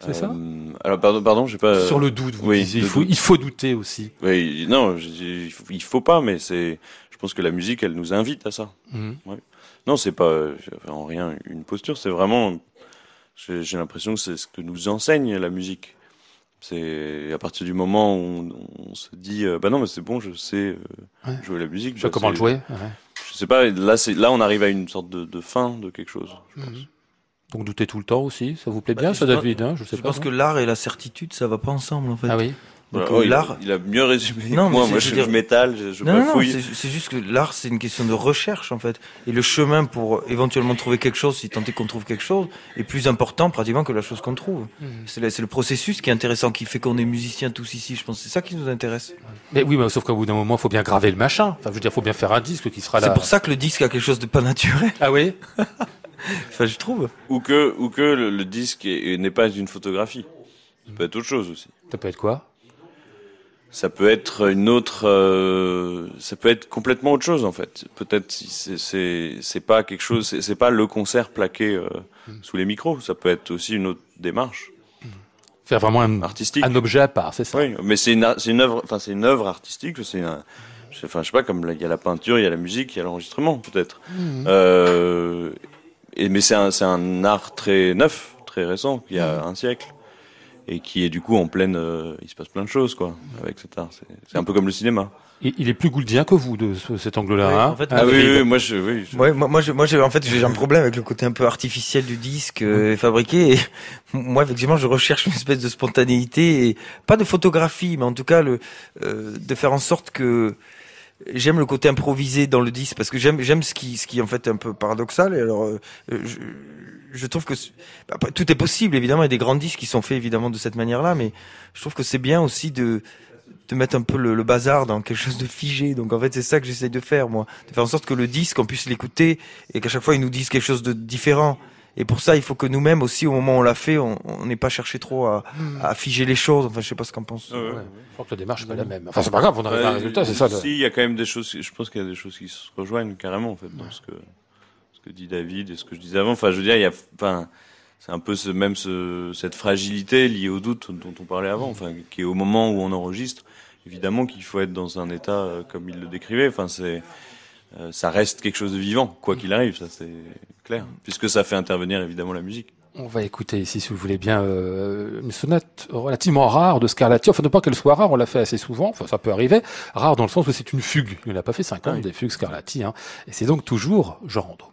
C'est ça Euh, Alors pardon, pardon, j'ai pas. Sur le doute, vous oui, disiez, il faut, doute. il faut douter aussi. Oui, non, il faut- il faut pas, mais c'est. Je pense que la musique, elle nous invite à ça. Mhm. Non, c'est pas en rien une posture, c'est vraiment. J'ai l'impression que c'est ce que nous enseigne la musique. C'est à partir du moment où on, on se dit, euh, bah non, mais c'est bon, je sais euh, Ouais. jouer la musique. Je sais bah, comment le jouer. ouais. Je sais pas. Là, c'est là, on arrive à une sorte de, de fin de quelque chose. je pense. Mhm. Donc douter tout le temps aussi, ça vous plaît Bah, bien, ça David hein Je sais Je pas. pense non que l'art et la certitude, ça va pas ensemble en fait. Ah oui. Donc, Voilà. Oh, il, a, l'art. il a mieux résumé Non, mais moi. c'est- Moi, je veux dire- je m'étale, je, je Non, non, c'est juste que l'art, c'est une question de recherche en fait. Et le chemin pour éventuellement trouver quelque chose, si tant est qu'on trouve quelque chose, est plus important pratiquement que la chose qu'on trouve. C'est le, c'est le processus qui est intéressant, qui fait qu'on est musiciens tous ici. Je pense que c'est ça qui nous intéresse. Mais oui, mais sauf qu'au bout d'un moment, il faut bien graver le machin. Enfin, je veux dire, il faut bien faire un disque qui sera là. C'est pour ça que le disque a quelque chose de pas naturel. Ah oui? Enfin, je trouve. Ou que, ou que le, le disque est- n'est pas une photographie. Ça peut être autre chose aussi. Ça peut être quoi? Ça peut être une autre, euh, ça peut être complètement autre chose en fait. Peut-être c'est c'est pas quelque chose, c'est pas le concert plaqué euh, sous les micros. Ça peut être aussi une autre démarche Faire vraiment un, artistique. un objet à part, c'est ça? Oui, mais c'est une, c'est une œuvre, enfin c'est une œuvre artistique. C'est un, enfin je sais pas comme il y a la peinture, il y a la musique, il y a l'enregistrement peut-être. Euh, et mais c'est un c'est un art très neuf, très récent, il y a un siècle et qui est du coup en pleine, euh, il se passe plein de choses quoi avec cet art. C'est c'est un peu comme le cinéma. Il, il est plus gouldien que vous de ce- cet angle-là. Oui, hein en fait, Ah Ah oui, oui, oui, moi je, oui, je- Ouais, moi, moi, je, moi, j'ai- en fait, j'ai un problème avec le côté un peu artificiel du disque euh, fabriqué. Et moi, effectivement, je recherche une espèce de spontanéité et pas de photographie, mais en tout cas, le, euh, de faire en sorte que j'aime le côté improvisé dans le disque parce que j'aime, j'aime ce qui, ce qui en fait un peu paradoxal. Et alors, euh, je, je trouve que après, tout est possible. Évidemment, il y a des grands disques qui sont faits évidemment de cette manière-là, mais je trouve que c'est bien aussi de de mettre un peu le, le bazar dans quelque chose de figé. Donc en fait, c'est ça que j'essaye de faire, moi. De faire en sorte que le disque, on puisse l'écouter et qu'à chaque fois, il nous dise quelque chose de différent. Et pour ça, il faut que nous-mêmes aussi, au moment où on l'a fait, on n'ait pas cherché trop à, à figer les choses. Enfin, je sais pas ce qu'en pense. Ouais. Ouais. Je crois que la démarche n'est pas la même. Enfin, c'est pas grave, on arrive à un résultat, c'est ça. Si, il y a quand même des choses. Je pense qu'il y a des choses qui se rejoignent carrément en fait dans ce que ce que dit David et ce que je disais avant. Enfin, je veux dire, il y a, enfin, c'est un peu ce même ce, cette fragilité liée au doute dont on parlait avant. Enfin, qui est au moment où on enregistre. Évidemment qu'il faut être dans un état euh, comme il le décrivait. Enfin, c'est euh, ça reste quelque chose de vivant, quoi qu'il arrive. Ça, c'est clair, puisque ça fait intervenir évidemment la musique. On va écouter ici, si vous voulez bien, euh, une sonate relativement rare de Scarlatti. Enfin, ne pas qu'elle soit rare, on l'a fait assez souvent. Enfin, ça peut arriver. Rare dans le sens où c'est une fugue. Il n'a pas fait 50 Ah oui. des fugues Scarlatti. Hein. Et c'est donc toujours. Thank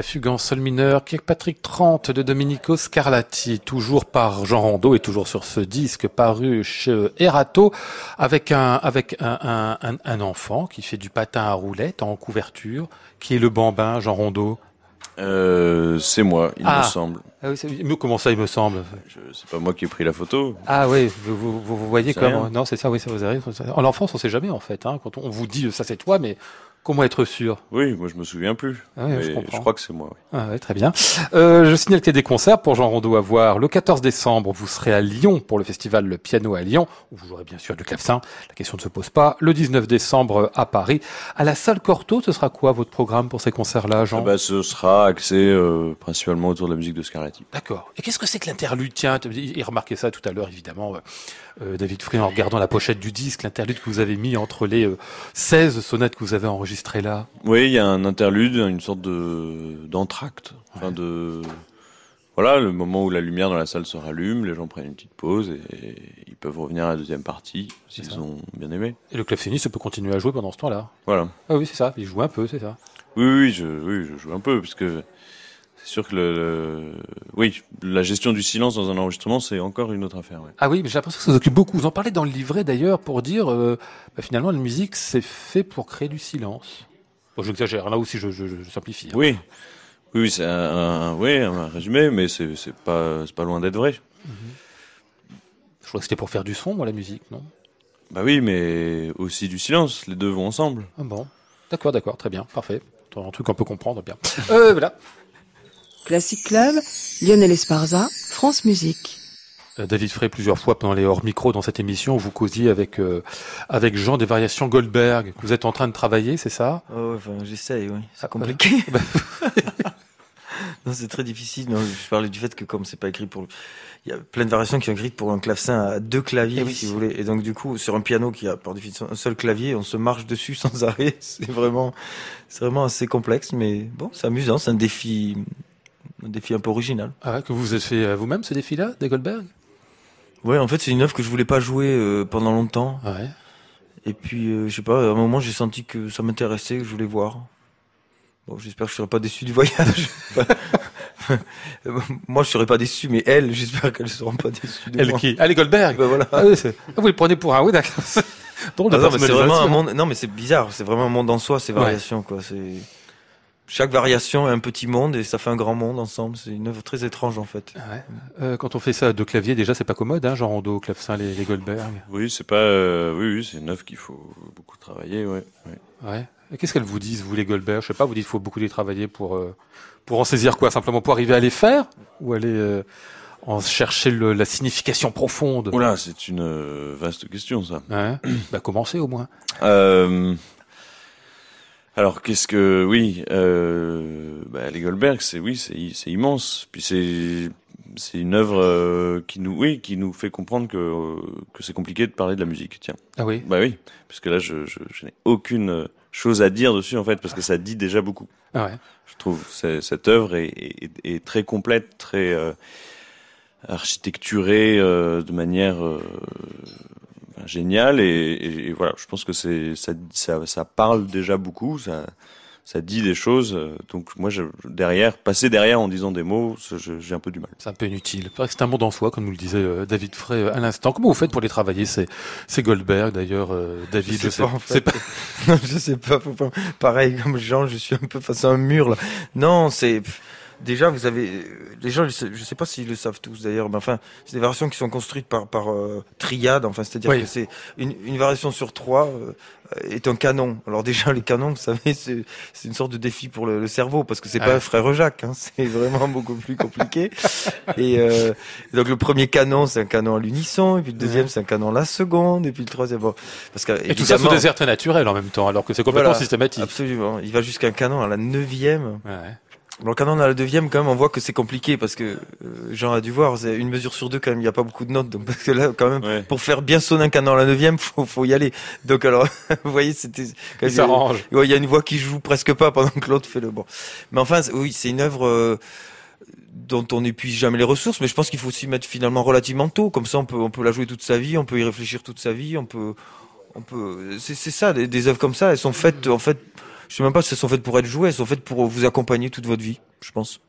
la fugue en sol mineur, Patrick 30 de Domenico Scarlatti, toujours par Jean Rondeau et toujours sur ce disque paru chez Erato, avec un, avec un, un, un, enfant qui fait du patin à roulettes en couverture, qui est le bambin, Jean Rondeau. Euh, c'est moi, il Ah. me semble. Ah oui, c'est- mais comment ça, il me semble? C'est pas moi qui ai pris la photo. Ah oui, vous, vous, vous- vous voyez comment rien. Non, c'est ça, oui, ça vous arrive. En l'enfance, on sait jamais en fait. Hein, quand on vous dit ça c'est toi, mais comment être sûr? Oui, moi je me souviens plus. Ah ouais, je comprends. crois que c'est moi. oui. Ah ouais, très bien. Euh, je signale qu'il y a des concerts pour Jean Rondeau à voir. Le 14 décembre, vous serez à Lyon pour le festival Le Piano à Lyon, où vous jouerez bien sûr du clavecin, la question ne se pose pas. Le 19 décembre à Paris. À la salle Cortot, ce sera quoi votre programme pour ces concerts-là, Jean? Ah bah, ce sera axé euh, principalement autour de la musique de Scarlatti. D'accord. Et qu'est-ce que c'est que l'interlude? Tiens, il remarquait ça tout à l'heure, évidemment, euh, David Free, en regardant la pochette du disque, l'interlude que vous avez mis entre les euh, 16 sonates que vous avez enregistrées là. Oui, il y a un interlude, une sorte de d'entracte, enfin de voilà, le moment où la lumière dans la salle se rallume, les gens prennent une petite pause et, ils peuvent revenir à la deuxième partie s'ils ont bien aimé. Et le claveciniste peut continuer à jouer pendant ce temps-là. Voilà. Ah oui, c'est ça, il joue un peu, c'est ça. Oui, oui, je, oui, je joue un peu parce que sûr que le, le- oui, la gestion du silence dans un enregistrement, c'est encore une autre affaire. ouais. Ah oui, mais j'ai l'impression que ça vous occupe beaucoup. Vous en parlez dans le livret d'ailleurs pour dire, euh, bah, finalement, la musique, c'est fait pour créer du silence. Bon, j'exagère, là aussi je, je- je simplifie. hein. Oui, oui, c'est un, un- oui, un résumé, mais c'est c'est pas, c'est pas loin d'être vrai. Je crois que c'était pour faire du son, moi, la musique, non? Bah oui, mais aussi du silence, les deux vont ensemble. Ah bon? D'accord, d'accord, très bien, parfait. Un truc qu'on peut comprendre bien. Euh, voilà. Classic Club, Lionel Esparza, France Musique. Euh, David Frey, plusieurs fois pendant les hors-micro dans cette émission, vous causiez avec, euh, avec Jean des variations Goldberg. que Vous êtes en train de travailler, c'est ça? Oh, enfin, j'essaye, oui. Ah, C'est compliqué. non, c'est très difficile. Non, je parlais du fait que comme c'est pas écrit pour, il y a plein de variations qui sont écrites pour un clavecin à deux claviers, Eh oui. si vous voulez. Et donc du coup, sur un piano qui a par définition un seul clavier, on se marche dessus sans arrêt. C'est vraiment, c'est vraiment assez complexe, mais bon, c'est amusant. C'est un défi, un défi un peu original. ah, Que vous vous êtes fait vous-même ce défi-là, des Goldberg? Ouais, en fait, c'est une œuvre que je voulais pas jouer euh, pendant longtemps. Ah Ouais. Et puis, euh, je sais pas, à un moment, j'ai senti que ça m'intéressait, que je voulais voir. Bon, j'espère que je serai pas déçu du voyage. moi, je serai pas déçu, mais elles, j'espère qu'elles seront pas déçues de Elle moi. qui? Ah, les Goldberg Ben voilà. ah, oui, ah, Vous les prenez pour un, oui, d'accord. Ah non, mais c'est vraiment un personnalisation. monde. Non, mais c'est bizarre. C'est vraiment un monde en soi, ces Ouais. variations, quoi. C'est chaque variation est un petit monde et ça fait un grand monde ensemble. C'est une œuvre très étrange, en fait. Ouais. Euh, quand on fait ça à deux claviers, déjà, c'est pas commode, hein, genre en dos, clavecin, les, les Goldberg. Oui, c'est pas, euh, oui, oui, c'est une œuvre qu'il faut beaucoup travailler, ouais. ouais. Ouais. Et qu'est-ce qu'elles vous disent, vous, les Goldberg? Je sais pas, vous dites qu'il faut beaucoup les travailler pour, euh, pour en saisir quoi? Simplement pour arriver à les faire? Ou aller euh, en chercher le- la signification profonde? Oula, c'est une euh, vaste question, ça. Ouais. bah, commencez au moins. Euh, alors, qu'est-ce que, oui, euh, bah, les Goldberg, c'est, oui, c'est, immense. Puis c'est, c'est une œuvre euh, qui nous, oui, qui nous fait comprendre que, euh, que c'est compliqué de parler de la musique. Tiens. Ah oui Bah oui, parce que là, je, je, je n'ai aucune chose à dire dessus, en fait, parce que ça dit déjà beaucoup. ah ouais. Je trouve cette œuvre est, est, est très complète, très euh, architecturée euh, de manière géniale et, et- et voilà, je pense que c'est ça, ça, ça parle déjà beaucoup, ça ça dit des choses. euh, Donc moi, je, derrière, passer derrière en disant des mots, j'ai un peu du mal. C'est un peu inutile. C'est c'est un monde en soi, comme nous le disait euh, David Frey euh, à l'instant. Comment vous faites pour les travailler, ces, ces Goldberg, d'ailleurs, euh, David Je sais pas, en fait. c'est pas- Non, je sais pas, pas. Pareil comme Jean, je suis un peu face à un mur là. Non, c'est déjà vous avez les gens, je sais, pas s'ils le savent tous d'ailleurs, mais enfin c'est des variations qui sont construites par par euh, triade. Enfin, c'est-à-dire Oui. que c'est une, une variation sur trois euh, est un canon. Alors déjà les canons, vous savez, c'est une sorte de défi pour le, le cerveau parce que c'est Ah pas frère Jacques, hein, c'est vraiment beaucoup plus compliqué. et euh, donc le premier canon c'est un canon à l'unisson, et puis le deuxième c'est un canon à la seconde, et puis le troisième bon, parce que Et tout ça sous des airs très naturels en même temps, alors que c'est complètement Voilà. systématique. Absolument. Il va jusqu'à un canon à la neuvième. Ouais. Bon, le canon à la neuvième, quand même, on voit que c'est compliqué parce que euh, Jean a dû voir, c'est une mesure sur deux quand même. Il n'y a pas beaucoup de notes, donc parce que là, quand même, Ouais. pour faire bien sonner un canon à la neuvième, faut, faut y aller. Donc alors, vous voyez, c'était. Il il-. Ouais, y a une voix qui joue presque pas pendant que l'autre fait le bon. Mais enfin, oui, c'est une œuvre euh, dont on n'épuise jamais les ressources, mais je pense qu'il faut s'y mettre finalement relativement tôt. Comme ça, on peut, on peut la jouer toute sa vie, on peut y réfléchir toute sa vie, on peut, on peut. C'est c'est ça, des, des œuvres comme ça, elles sont faites en fait je sais même pas si elles sont faites pour être jouées, elles sont faites pour vous accompagner toute votre vie, je pense.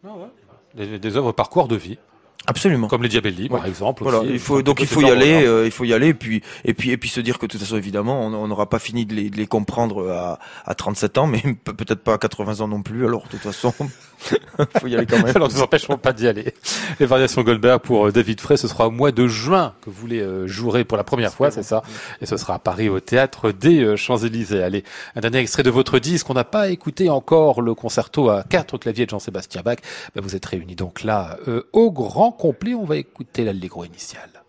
Des, des œuvres parcours de vie, Absolument. comme les Diabelli, par Ouais. exemple. Voilà, aussi. il faut donc il faut y aller, euh, il faut y aller, et puis et puis et puis se dire que de toute façon évidemment on n'aura pas fini de les, de les comprendre à, à 37 ans, mais pe- peut-être pas à 80 ans non plus. Alors de toute façon, faut y aller quand même. Alors, nous empêcherons pas d'y aller. Les variations Goldberg pour euh, David Frey, ce sera au mois de juin que vous les euh, jouerez pour la première fois, c'est ça Et ce sera à Paris au théâtre des euh, Champs-Élysées. Allez, un dernier extrait de votre disque. On n'a pas écouté encore le concerto à quatre claviers de Jean-Sébastien Bach. Ben, vous êtes réunis donc là euh, au grand complet. On va écouter l'allegro initial.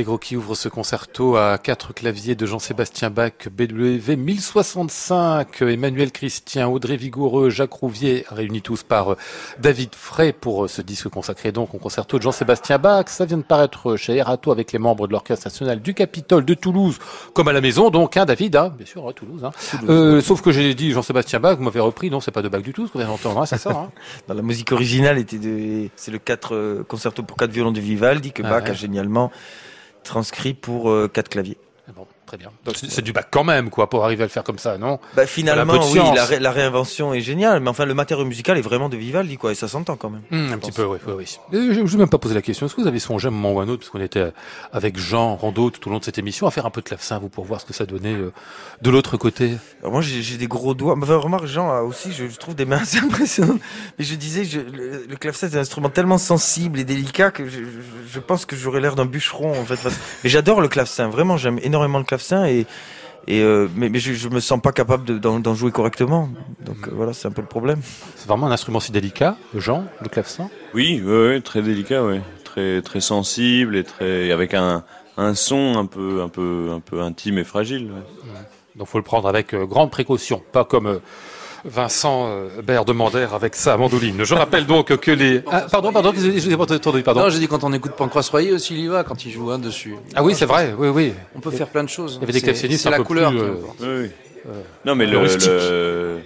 L'Allegro qui ouvre ce concerto à quatre claviers de Jean-Sébastien Bach, BW 1065, Emmanuel Christian, Audrey Vigoureux, Jacques Rouvier, réunis tous par euh, David Frey pour euh, ce disque consacré donc au concerto de Jean-Sébastien Bach. Ça vient de paraître chez Erato avec les membres de l'Orchestre National du Capitole de Toulouse, comme à la maison, donc, hein, David, hein, bien sûr, à Toulouse. Hein. Euh, sauf que j'ai dit Jean-Sébastien Bach, vous m'avez repris, non, c'est pas de Bach du tout, ce qu'on vient d'entendre, hein, c'est ça. Hein. Dans la musique originale était de, c'est le 4 concerto pour quatre violons de Vivaldi que Ah Bach ouais. a génialement transcrit pour euh, quatre claviers. Très bien. C'est du Bach quand même, quoi, pour arriver à le faire comme ça, non? Bah finalement, Voilà, oui, la, ré- la réinvention est géniale, mais enfin le matériau musical est vraiment de Vivaldi, quoi, et ça s'entend quand même. Je un petit pense. peu, oui, oui, oui. Et Je ne vais même pas poser la question. Est-ce que vous avez songé à un moment ou à un autre, parce qu'on était avec Jean Rondeau tout au long de cette émission, à faire un peu de clavecin, vous, pour voir ce que ça donnait euh, de l'autre côté? Alors moi j'ai des gros doigts. Enfin, remarque Jean a aussi, je, je trouve des mains assez impressionnantes. Mais je disais, je, le, le clavecin c'est un instrument tellement sensible et délicat que je, je, je pense que j'aurais l'air d'un bûcheron en fait. face- Mais j'adore le clavecin, vraiment j'aime énormément le clavecin et et euh, mais, mais je, je me sens pas capable de- d'en jouer correctement. Donc euh, voilà, c'est un peu le problème. C'est vraiment un instrument si délicat, Jean, le clavecin? Oui, ouais, très délicat, ouais. Très, très sensible et très, avec un, un son un peu, un peu, un peu intime et fragile. ouais. Donc faut le prendre avec euh, grande précaution, pas comme euh, Vincent euh, Baird de Mandère avec sa mandoline. Je rappelle donc que les... Ah, pardon, pardon, je vous ai pas entendu, pardon. Non, j'ai dit quand on écoute Pancras Royer aussi, il y va quand il joue hein, dessus. Ah oui, c'est vrai, oui, oui. On peut faire plein de choses. Il y avait des C'est un la peu couleur. plus, euh. Oui, oui. Non, mais le le,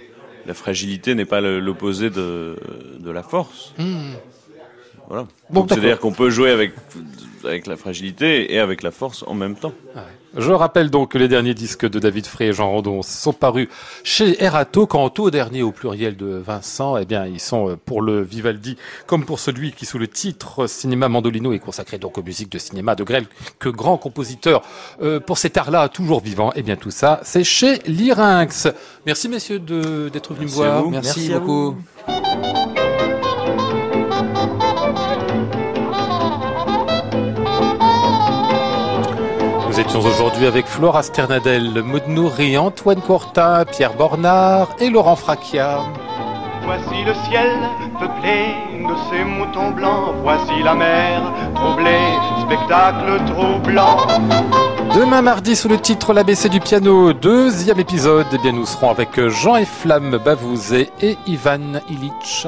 la fragilité n'est pas l'opposé de, de la force. Hmm. Voilà. Bon. C'est-à-dire qu'on peut jouer avec, avec la fragilité et avec la force en même temps. Je rappelle donc que les derniers disques de David Frey et Jean Rondon sont parus chez Erato. Quant au dernier au pluriel de Vincent, eh bien, ils sont euh, pour le Vivaldi comme pour celui qui, sous le titre Cinéma Mandolino, est consacré donc aux musiques de cinéma de Grel, que grand compositeur euh, pour cet art-là toujours vivant. Eh bien, tout ça, c'est chez Lyrinx. Merci messieurs de- d'être venus me voir. Merci, beaucoup. Aujourd'hui avec Flora Sternadel, Maud Nourri, Antoine Courtin, Pierre Bornard et Laurent Fracchia. Voici le ciel peuplé de ces moutons blancs. Voici la mer troublée, spectacle troublant. Demain mardi sous le titre l'ABC du piano, deuxième épisode, eh bien nous serons avec Jean et Flamme Bavouzé et Ivan Illich.